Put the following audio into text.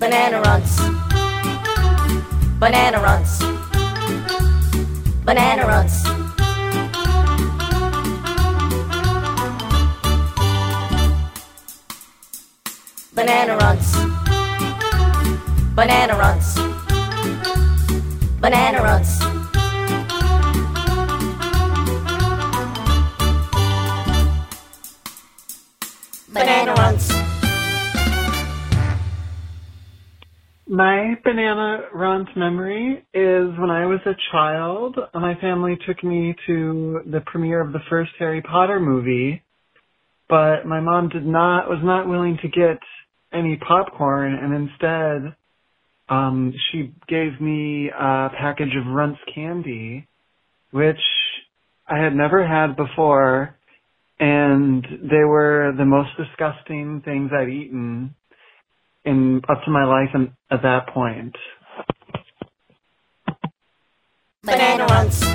Banana Runts. Banana Runts. Banana Runts. Banana Runts. Banana Runts. Banana Runts. Banana Runts. My banana runt memory is when I was a child, my family took me to the premiere of the first Harry Potter movie, but my mom did not was not willing to get any popcorn and instead um she gave me a package of Runts candy, which I had never had before and they were the most disgusting things I'd eaten in up to my life and at that point. Banana Runts.